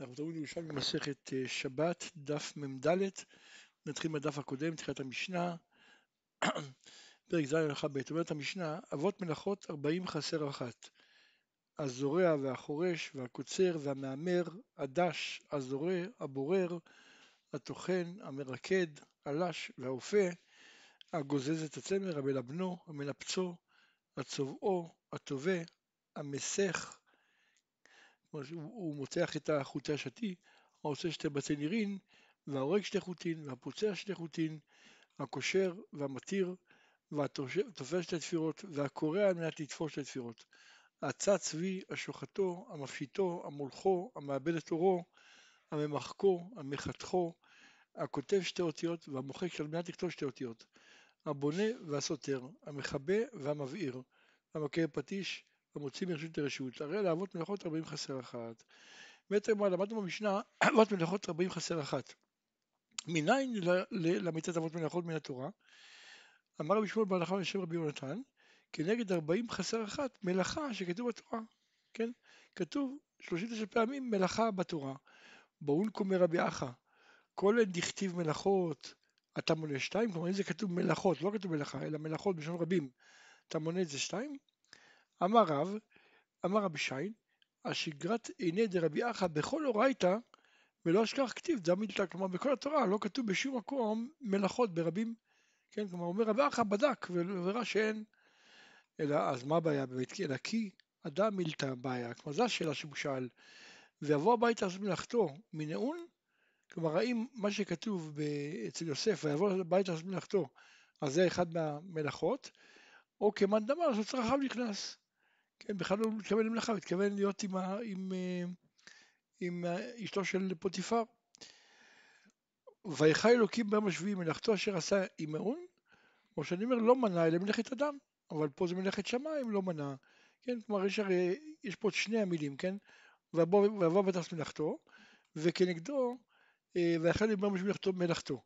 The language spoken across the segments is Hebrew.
אנחנו מדברים ירושלים במסכת אה, שבת, דף מ"ד, נתחיל מהדף הקודם, תחילת המשנה, פרק ז' הלכה ב', אומרת המשנה, אבות מלאכות ארבעים חסר אחת, הזורע והחורש והקוצר והמהמר, הדש, הזורע, הבורר, הטוחן, המרקד, הלש והאופה, הגוזז את הצמר, המלבנו, המנפצו, הצובעו, התובע, המסך, הוא מותח את החוטי השתי, העושה שתי בתי נירין, וההורג שתי חוטין, והפוצע שתי חוטין, הקושר והמתיר, והתופר שתי תפירות, והקורע על מנת לתפור שתי תפירות. הצע צבי, השוחטו, המפשיטו, המולכו, המאבד את אורו, הממחקו, המחתכו, הכותב שתי אותיות, והמוחק על מנת לכתוב שתי אותיות. הבונה והסותר, המכבה והמבעיר, המכה פטיש, המוציא מרשות לרשות, הרי לאבות מלאכות ארבעים חסר אחת. באמת אמרה, למדנו במשנה, אבות מלאכות ארבעים חסר אחת. מניין למיתת אבות מלאכות מן התורה? אמר רבי שמואל בהלכה לשם רבי יונתן, כנגד ארבעים חסר אחת מלאכה שכתוב בתורה, כן? כתוב שלושים תשע פעמים מלאכה בתורה. באון קומי רבי אחא, כל אין דכתיב מלאכות, אתה מונה שתיים, כלומר אם זה כתוב מלאכות, לא כתוב מלאכה, אלא מלאכות בשביל רבים, אתה מונה את זה שתיים? אמר רב, אמר רבי שיין, השגרת עיני דרבי אחא בכל אורייתא ולא אשכח כתיב דמילתא, כלומר בכל התורה לא כתוב בשום מקום מלאכות ברבים, כן, כלומר אומר רבי אחא בדק וראה שאין, אלא אז מה הבעיה באמת, אלא כי אדם מילתא בעיה, כלומר זו השאלה שהוא שאל, ויבוא הביתה לעשות מלאכתו מנעון, כלומר האם מה שכתוב אצל יוסף, ויבוא הביתה לעשות מלאכתו, אז זה אחד מהמלאכות, או כמאן דמר שצרכיו נכנס. כן, בכלל לא מתכוון למלאכה, מתכוון להיות עם, ה, עם, אה, עם, אשתו של פוטיפר. ויחי אלוקים ביום השביעי מלאכתו אשר עשה עם מעון, או שאני אומר לא מנע אלא מלאכת אדם, אבל פה זה מלאכת שמיים לא מנע, כן, כלומר יש הרי, יש פה את שני המילים, כן, ויבוא ותעש מלאכתו, וכנגדו אה, ויחי אלוקים ביום השביעי מלאכתו.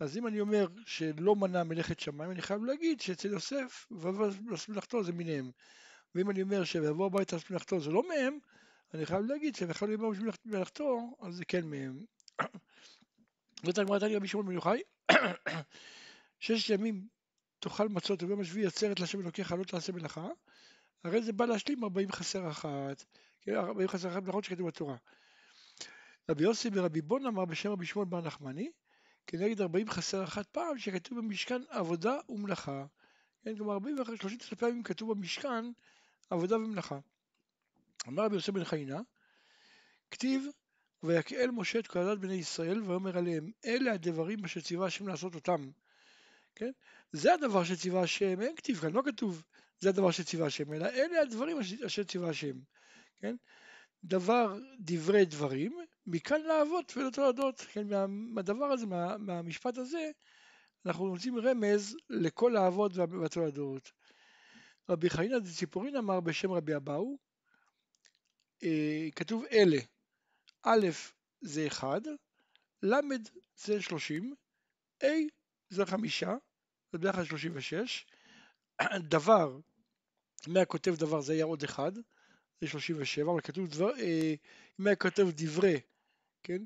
אז אם אני אומר שלא מנע מלאכת שמיים, אני חייב להגיד שאצל יוסף ויבוא ותעש מלאכתו זה מיניהם. ואם אני אומר שיבוא הביתה לעשות מלאכתו זה לא מהם, אני חייב להגיד שבכלל יבוא בשביל מלאכתו, אז זה כן מהם. זאת הגמרא תניא רבי שמעון בן יוחאי, ששת ימים תאכל מצות וביום השביעי עצרת להשם אלוקיך לא תעשה מלאכה, הרי זה בא להשלים ארבעים חסר אחת, כן, ארבעים חסר אחת מלאכות שכתוב בתורה. רבי יוסי ורבי בון אמר בשם רבי שמעון בר נחמני, כנגד ארבעים חסר אחת פעם שכתוב במשכן עבודה ומלאכה. כן, כלומר ארבעים ואחת, שלושים פעמים כתוב במשכן עבודה ומלאכה. אמר רבי יוסף בן חיינה, כתיב ויקהל משה את כל בני ישראל ויאמר עליהם אלה הדברים אשר ציווה השם לעשות אותם. כן? זה הדבר שציווה השם, אין כתיב כאן, לא כתוב זה הדבר שציווה השם, אלא אלה הדברים אשר ציווה השם. כן? דבר דברי דברים, מכאן לאבות ולתולדות, כן? מהדבר הזה, מה, מהמשפט הזה, אנחנו מוצאים רמז לכל האבות והתולדות. רבי חנינא דציפורין אמר בשם רבי אבאו, אה, כתוב אלה, א' זה אחד, ל' זה שלושים, A זה חמישה, זה ביחד שלושים ושש, דבר, אם היה כותב דבר זה היה עוד אחד, זה שלושים ושבע, אבל כתוב דבר, אה, אם היה כותב דברי, כן,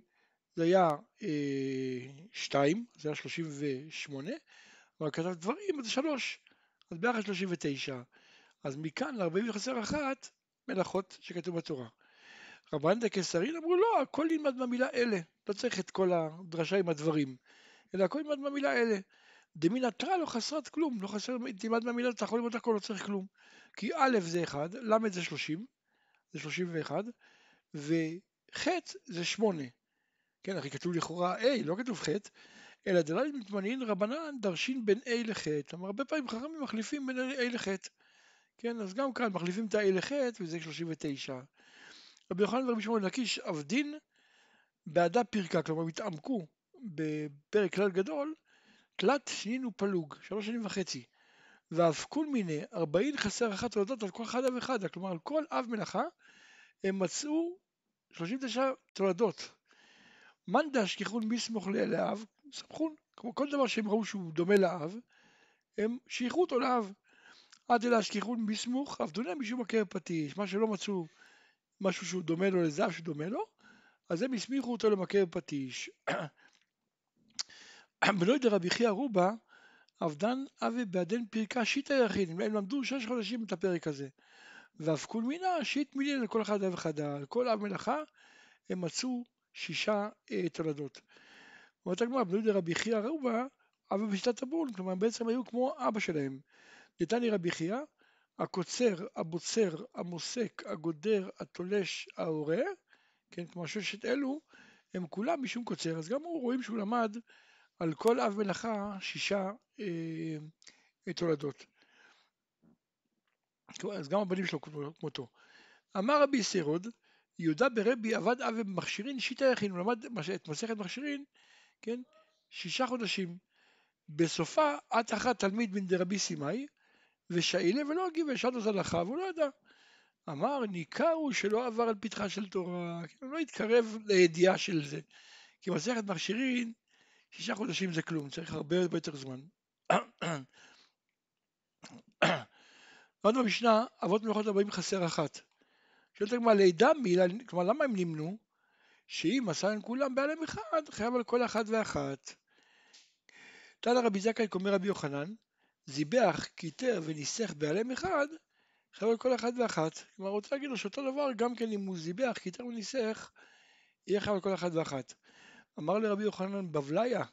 זה היה אה, שתיים, זה היה שלושים ושמונה, אבל כתב דברים זה שלוש, אז ביחד 39. אז מכאן ל-40 חסר אחת מלאכות שכתוב בתורה. רבן דקסרין אמרו לא, הכל נלמד מהמילה אלה, לא צריך את כל הדרשה עם הדברים, אלא הכל נלמד מהמילה אלה. דמין התרא לא חסרת כלום, לא חסר, תלמד מהמילה, אתה יכול ללמוד הכל, לא צריך כלום. כי א' זה 1, ל' זה 30, זה 31, וח' זה 8. כן, הכי כתוב לכאורה A, לא כתוב ח', אלא דלאל מתמנין רבנן דרשין בין A לח', כלומר הרבה פעמים חכמים מחליפים בין A לח', כן, אז גם כאן מחליפים את ה-ה' לח' וזה 39. רבי יוחנן ורבי שמעון לקיש עבדין בהדא פרקא, כלומר התעמקו בפרק כלל גדול, תלת שנין ופלוג, שלוש שנים וחצי. אפקון מיניה ארבעין חסר אחת תולדות על כל אחד אב אחד, כלומר על כל אב מלאכה הם מצאו 39 תולדות. מן דאשכחון מסמוך לאב, סמכון, כמו כל דבר שהם ראו שהוא דומה לאב, הם שייכו אותו לאב. עד אלא השכיחון בסמוך, עבדונה משום עקר פטיש, מה שלא מצאו משהו שהוא דומה לו לזהב שדומה לו, אז הם הסמיכו אותו למכה בפטיש. בלא ידע רבי חייא רובה, עבדן אבי בעדן פרקה שיטה יחיד, הם למדו שש חודשים את הפרק הזה. ואף כול מינה שיט מילין לכל אחד אב חדה, על כל אב מלאכה הם מצאו שישה אה, תולדות. אומרת הגמרא, בנו דרבי חייא רובה, אבא בשיטת הבול, כלומר בעצם היו כמו אבא שלהם. נתני רבי חייא, הקוצר, הבוצר, המוסק, הגודר, התולש, ההורה, כן, כמו ששת אלו, הם כולם משום קוצר, אז גם הוא רואים שהוא למד על כל אב מלאכה שישה אה, תולדות. אז גם הבנים שלו כמותו. אמר רבי סירוד, יהודה ברבי עבד אב במכשירין שיטה יכין, הוא למד את מסכת מכשירין, כן, שישה חודשים. בסופה את אחת תלמיד מן דרבי סימאי, ושאילה ולא הגיב ושאל את הלכה והוא לא ידע. אמר ניכר הוא שלא עבר על פתחה של תורה, כן, הוא לא התקרב לידיעה של זה. כי מסכת מכשירין, שישה חודשים זה כלום, צריך הרבה הרבה יותר זמן. עוד במשנה, אבות מלאכות ארבעים חסר אחת. שואלת הגמרא, לידא מילה, כלומר למה הם נמנו? שאם להם כולם בהעלם אחד, חייב על כל אחת ואחת. תני רבי זכאי קומי רבי יוחנן, זיבח, קיטר וניסך בהעלם אחד, חייב על כל אחת ואחת. כלומר, רוצה להגיד לו שאותו דבר, גם כן אם הוא זיבח, קיטר וניסך, יהיה חייב על כל אחת ואחת. אמר ליה רבי יוחנן בבלייא,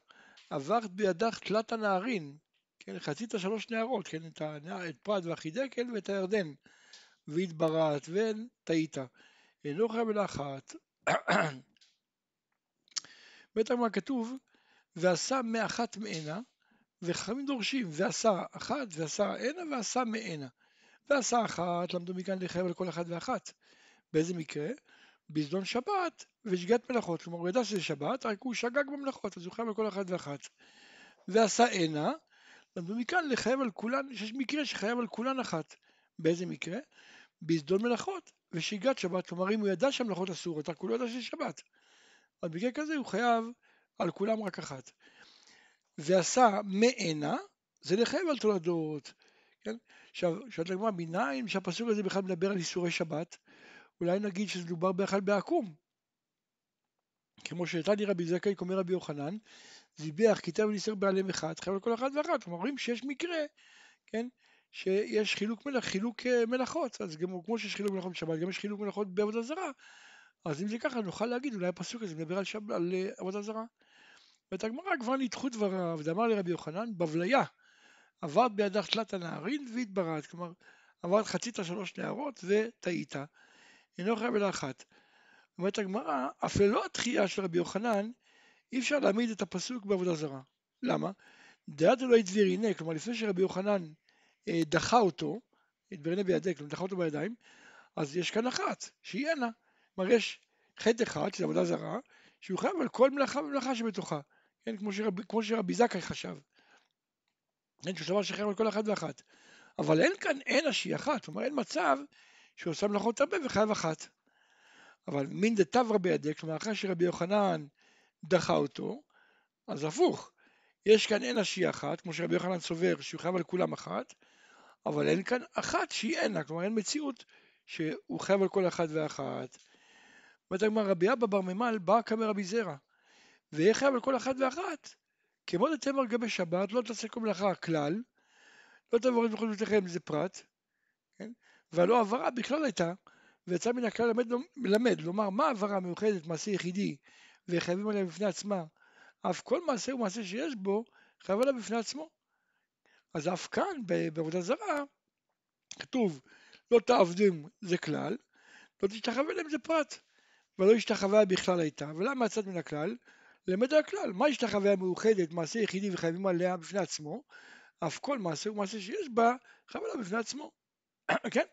עברת בידך תלתה נהרין, כן, חצית שלוש נערות, כן, את, הנע... את פרת והחידקל ואת הירדן, והתברעת וטעית. אינו חייב אלא אחת. בטח מה כתוב, ועשה מאחת מענה, וחכמים דורשים, ועשה אחת, ועשה ענה, ועשה מענה. ועשה אחת, למדו מכאן לחייב על כל אחת ואחת. באיזה מקרה? בזדון שבת ושגיאת מלאכות. כלומר, הוא ידע שזה שבת, רק הוא שגג במלאכות, אז הוא חייב על כל אחת ואחת. ועשה ענה, למדו מכאן לחייב על כולן, שיש מקרה שחייב על כולן אחת. באיזה מקרה? בזדון מלאכות ושגיאת שבת. כלומר, אם הוא ידע שהמלאכות אסורות, רק הוא לא ידע שזה שבת. אז במקרה כזה הוא חייב על כולם רק אחת. ועשה מענה, זה לחייב על תולדות. כן? עכשיו, שואלת הגמרא, מניין שהפסוק הזה בכלל מדבר על איסורי שבת? אולי נגיד שזה דובר בכלל בעקום. כמו לי רבי זכאי, אומר רבי יוחנן, זיבח, כיתב וניסר בעליהם אחד, חייב על כל אחד ואחת. כלומר, רואים שיש מקרה, כן, שיש חילוק, מלאכ, חילוק אה, מלאכות, אז גם כמו שיש חילוק מלאכות בשבת, גם יש חילוק מלאכות בעבודה זרה, אז אם זה ככה נוכל להגיד, אולי הפסוק הזה מדבר על, שב, על uh, עבודה זרה. ואת הגמרא כבר ניתחו דבריו, ואמר לרבי יוחנן, בבליה, עברת בידך תלת הנערין והתברת, כלומר עברת חצית שלוש נערות וטעית, אינו חייב אלא אחת. אומרת הגמרא, אף ללא התחייה של רבי יוחנן, אי אפשר להעמיד את הפסוק בעבודה זרה. למה? דעת אלוהי דביריני, כלומר לפני שרבי יוחנן אה, דחה אותו, דביריני בידי, כלומר דחה אותו בידיים, אז יש כאן אחת, שהיא אינה. כלומר יש חטא אחד, שזה עבודה זרה, שהוא חייב על כל מלאכה ומלאכה שבתוכה, כן, כמו, שרב, כמו שרבי זכאי חשב. כן, שהוא סבר שחייב על כל אחת ואחת. אבל אין כאן אין שהיא אחת, כלומר אין מצב שהוא עושה מלאכות הרבה וחייב אחת. אבל מין דתברא בידי, כלומר אחרי שרבי יוחנן דחה אותו, אז הפוך, יש כאן אין השיא אחת, כמו שרבי יוחנן סובר שהוא חייב על כולם אחת, אבל אין כאן אחת שהיא אינה, כלומר אין מציאות שהוא חייב על כל אחת ואחת. אומרת הגמרא רבי אבא בר ממל בא כמר רבי זרע, ויהיה חייב על כל אחת ואחת. כמו דתמר גבי שבת, לא תעשה כל מלאכה כלל, לא תעבור את מלאכות בתיכם זה פרט, כן? והלא עברה בכלל הייתה, ויצא מן הכלל למד, מלמד, לומר מה עברה מיוחדת, מעשה יחידי, וחייבים עליה בפני עצמה, אף כל מעשה הוא מעשה שיש בו, חייב עליה בפני עצמו. אז אף כאן, בעבודה זרה, כתוב, לא תעבדים זה כלל, לא תשתחווה להם זה פרט, ולא השתחווה בכלל הייתה, ולמה יצאת מן הכלל? למד הכלל, מה השתחווה מאוחדת, מעשה יחידי וחייבים עליה בפני עצמו, אף כל מעשה הוא מעשה שיש בה, חייב עליה בפני עצמו. כן?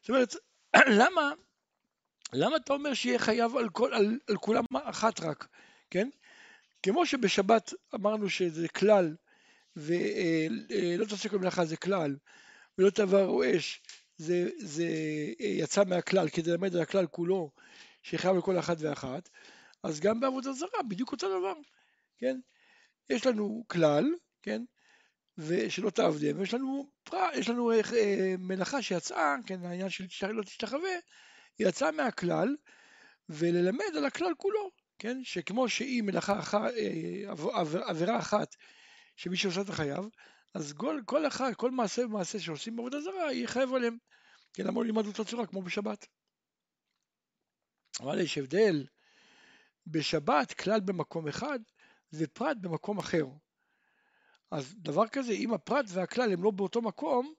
זאת אומרת, למה, למה אתה אומר שיהיה חייב על, כל, על, על כולם אחת רק, כן? כמו שבשבת אמרנו שזה כלל, ולא אה, אה, תעשה כל מלאכה זה כלל, ולא תעבור אש, זה, זה אה, יצא מהכלל כדי ללמד על הכלל כולו, שחייב לכל אחת ואחת, אז גם בעבודה זרה בדיוק אותו דבר, כן? יש לנו כלל, כן? ושלא תעבדם, ויש לנו, פרע, יש לנו אה, מלאכה שיצאה, כן, העניין של לא תשתחווה, היא יצאה מהכלל, וללמד על הכלל כולו, כן? שכמו שהיא מלאכה אחת, אה, עבירה אחת שמי שעושה את החייב, אז כל, כל אחד, כל מעשה ומעשה שעושים בעבודה זרה, יהיה חייב עליהם. כן, למה לא לימד אותה צורה כמו בשבת? אבל יש הבדל בשבת, כלל במקום אחד ופרט במקום אחר. אז דבר כזה, אם הפרט והכלל הם לא באותו מקום,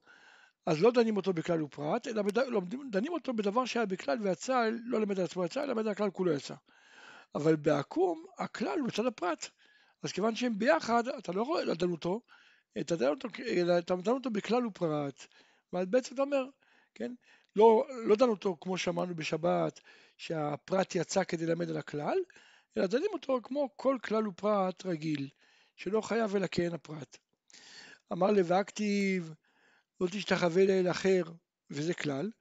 אז לא דנים אותו בכלל ופרט, אלא בד... לא, דנים אותו בדבר שהיה בכלל ויצא, לא למד על עצמו יצא, אלא למד על הכלל כולו יצא. אבל בעקום, הכלל הוא בצד הפרט. אז כיוון שהם ביחד, אתה לא יכול לדון אותו, אתה דן אותו, אתה דן אותו בכלל ופרט. ואז בעצם אתה אומר, כן, לא, לא דן אותו כמו שאמרנו בשבת, שהפרט יצא כדי ללמד על הכלל, אלא דנים אותו כמו כל כלל ופרט רגיל, שלא חייב אלא כן הפרט. אמר לוואקטיב, לא תשתחווה לאל אחר, וזה כלל,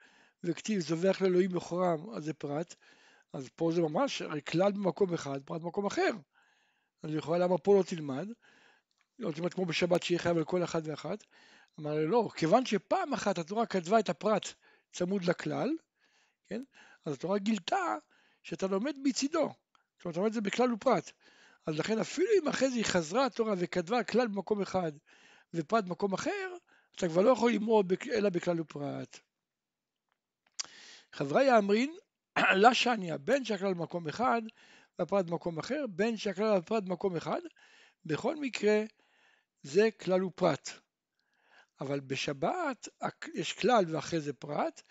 וכתיב זובח לאלוהים בכורם, אז זה פרט, אז פה זה ממש, הרי כלל במקום אחד, פרט במקום אחר. אז לכאורה למה פה לא תלמד? לא תלמד כמו בשבת שיהיה חייב על כל אחד ואחת. אמר לי לא, כיוון שפעם אחת התורה כתבה את הפרט צמוד לכלל, כן? אז התורה גילתה שאתה לומד מצידו. אומרת, אתה לומד את זה בכלל ופרט. אז לכן אפילו אם אחרי זה היא חזרה התורה וכתבה כלל במקום אחד ופרט במקום אחר, אתה כבר לא יכול ללמוד אלא בכלל ופרט. חברי אמרין, לה שניה, בין שהכלל במקום אחד והפרט במקום אחר, בין שהכלל והפרט במקום אחד, בכל מקרה זה כלל ופרט. אבל בשבת יש כלל ואחרי זה פרט,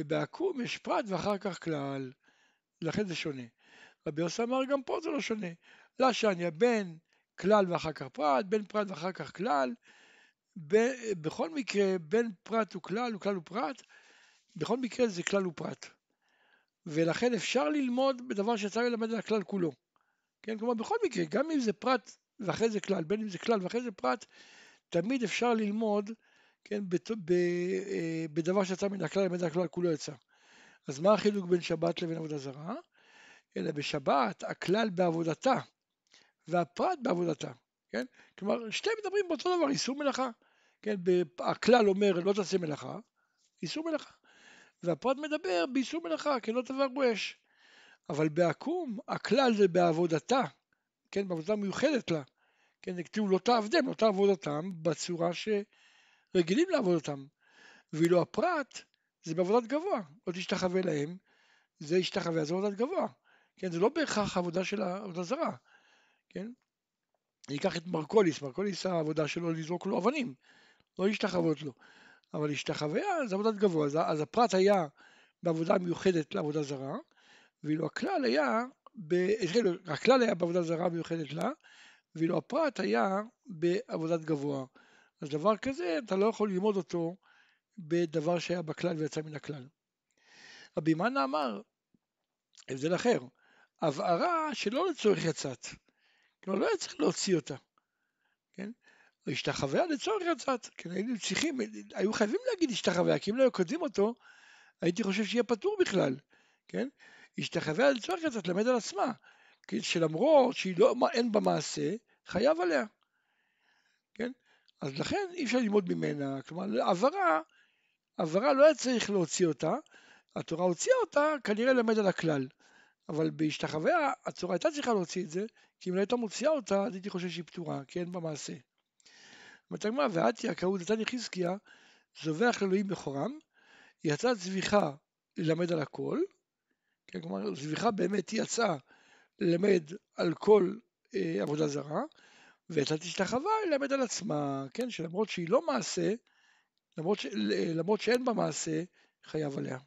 ובעקום יש פרט ואחר כך כלל. לכן זה שונה. רבי יוסי אמר גם פה זה לא שונה. לה שניה בין כלל ואחר כך פרט, בין פרט ואחר כך כלל, ב, בכל מקרה בין פרט וכלל וכלל ופרט, בכל מקרה זה כלל ופרט. ולכן אפשר ללמוד בדבר שצריך ללמד על הכלל כולו. כן, כלומר בכל מקרה, גם אם זה פרט ואחרי זה כלל, בין אם זה כלל ואחרי זה פרט, תמיד אפשר ללמוד, כן, אה, בדבר שיצא מן הכלל, על הכלל כולו יצא. אז מה החילוק בין שבת לבין עבודה זרה? אלא בשבת הכלל בעבודתה והפרט בעבודתה, כן? כלומר, שתיהם מדברים באותו דבר, איסור מלאכה. כן, הכלל אומר לא תעשה מלאכה, איסור מלאכה. והפרט מדבר באיסור מלאכה, כן לא תברגו אש. אבל בעקום, הכלל זה בעבודתה, כן, בעבודה מיוחדת לה. כן, כתוב לא תעבדם, לא תעבוד אותם בצורה שרגילים לעבוד אותם. ואילו הפרט זה בעבודת גבוה, לא תשתחווה להם, זה השתחווה, זה עבודת גבוה. כן, זה לא בהכרח עבודה של העבודה זרה, כן? אני אקח את מרקוליס, מרקוליס העבודה שלו לזרוק לו אבנים, לא להשתחוות לו. אבל להשתחוויה זה עבודת גבוה, אז, אז הפרט היה בעבודה מיוחדת לעבודה זרה, ואילו הכלל היה, ב, הכלל היה בעבודה זרה מיוחדת לה, ואילו הפרט היה בעבודת גבוה. אז דבר כזה אתה לא יכול ללמוד אותו בדבר שהיה בכלל ויצא מן הכלל. רבי מנה אמר, הבדל אחר, הבהרה שלא לצורך יצאת, כלומר לא היה צריך להוציא אותה, כן? השתחווה לצורך יצאת, כן, היינו צריכים, היו חייבים להגיד השתחווה, כי אם לא היו כותבים אותו, הייתי חושב שיהיה פטור בכלל, כן? השתחווה לצורך יצאת, למד על עצמה, כן? שלמרות שהיא לא, בה מעשה, חייב עליה? אז לכן אי אפשר ללמוד ממנה, כלומר עברה, עברה לא היה צריך להוציא אותה, התורה הוציאה אותה, כנראה למד על הכלל. אבל בהשתחוויה, התורה הייתה צריכה להוציא את זה, כי אם לא הייתה מוציאה אותה, אז הייתי חושב שהיא פתורה, כי אין בה מעשה. אומרת הגמרא, ועתיה קראו דתני חזקיה, זובח אלוהים בכורם, יצאה צביחה ללמד על הכל, כן, כלומר צביחה באמת היא יצאה ללמד על כל אה, עבודה זרה, ויצאה תשתחווה ללמד על עצמה, כן, שלמרות שהיא לא מעשה, למרות, ש, למרות שאין בה מעשה, חייב עליה.